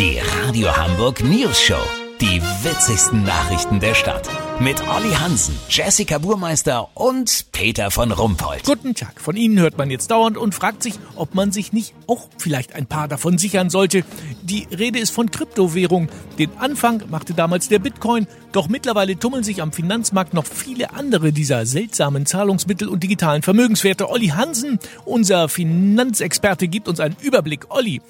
Die Radio Hamburg News Show. Die witzigsten Nachrichten der Stadt. Mit Olli Hansen, Jessica Burmeister und Peter von Rumpold. Guten Tag. Von Ihnen hört man jetzt dauernd und fragt sich, ob man sich nicht auch vielleicht ein paar davon sichern sollte. Die Rede ist von Kryptowährung. Den Anfang machte damals der Bitcoin, doch mittlerweile tummeln sich am Finanzmarkt noch viele andere dieser seltsamen Zahlungsmittel und digitalen Vermögenswerte. Olli Hansen, unser Finanzexperte, gibt uns einen Überblick. Olli,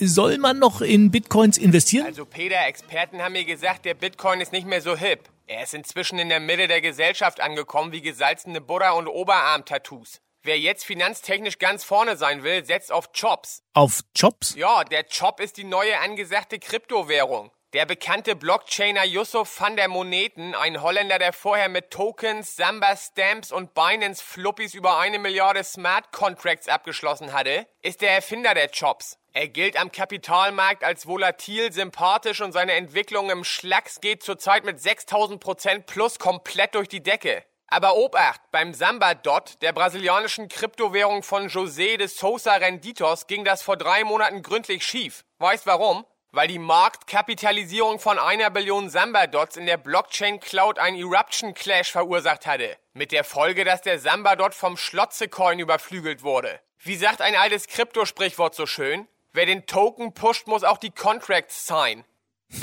soll man noch in Bitcoins investieren? Also Peter, Experten haben mir gesagt, der Bitcoin ist nicht mehr so hip. Er ist inzwischen in der Mitte der Gesellschaft angekommen wie gesalzene Buddha- und Oberarm-Tattoos. Wer jetzt finanztechnisch ganz vorne sein will, setzt auf Chops. Auf Jobs? Ja, der Chop ist die neue angesagte Kryptowährung. Der bekannte Blockchainer Yusuf van der Moneten, ein Holländer, der vorher mit Tokens, Samba Stamps und Binance Fluppies über eine Milliarde Smart Contracts abgeschlossen hatte, ist der Erfinder der Chops. Er gilt am Kapitalmarkt als volatil, sympathisch und seine Entwicklung im Schlacks geht zurzeit mit 6000 Prozent plus komplett durch die Decke. Aber Obacht, beim Samba Dot, der brasilianischen Kryptowährung von José de Sousa Renditos, ging das vor drei Monaten gründlich schief. Weißt warum? Weil die Marktkapitalisierung von einer Billion Samba-Dots in der Blockchain-Cloud einen Eruption-Clash verursacht hatte. Mit der Folge, dass der Samba-Dot vom Schlotze-Coin überflügelt wurde. Wie sagt ein altes Kryptosprichwort so schön? Wer den Token pusht, muss auch die Contracts sign.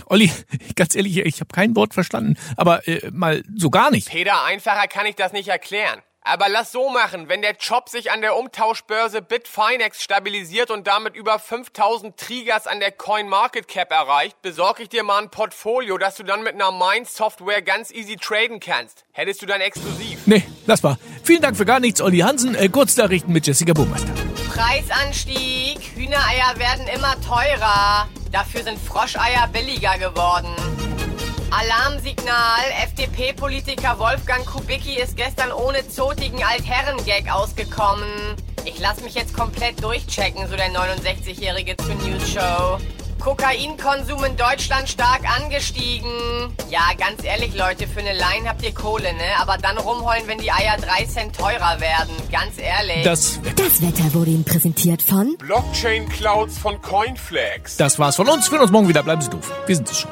Olli, ganz ehrlich, ich habe kein Wort verstanden, aber äh, mal so gar nicht. Peter, einfacher kann ich das nicht erklären. Aber lass so machen, wenn der Chop sich an der Umtauschbörse Bitfinex stabilisiert und damit über 5000 Triggers an der CoinMarketCap erreicht, besorge ich dir mal ein Portfolio, das du dann mit einer Mind-Software ganz easy traden kannst. Hättest du dann exklusiv. Nee, lass mal. Vielen Dank für gar nichts, Olli Hansen. Äh, Kurznachrichten mit Jessica Burmeister. Preisanstieg. Hühnereier werden immer teurer. Dafür sind Froscheier billiger geworden. Alarmsignal. FDP-Politiker Wolfgang Kubicki ist gestern ohne zotigen Altherren-Gag ausgekommen. Ich lass mich jetzt komplett durchchecken, so der 69-Jährige zur News Show. Kokainkonsum in Deutschland stark angestiegen. Ja, ganz ehrlich, Leute, für eine Line habt ihr Kohle, ne? Aber dann rumheulen, wenn die Eier 3 Cent teurer werden. Ganz ehrlich. Das, Das Wetter wurde Ihnen präsentiert von Blockchain-Clouds von Coinflex. das war's von uns. Wir hören uns morgen wieder. Bleiben Sie doof. Wir sind es schon.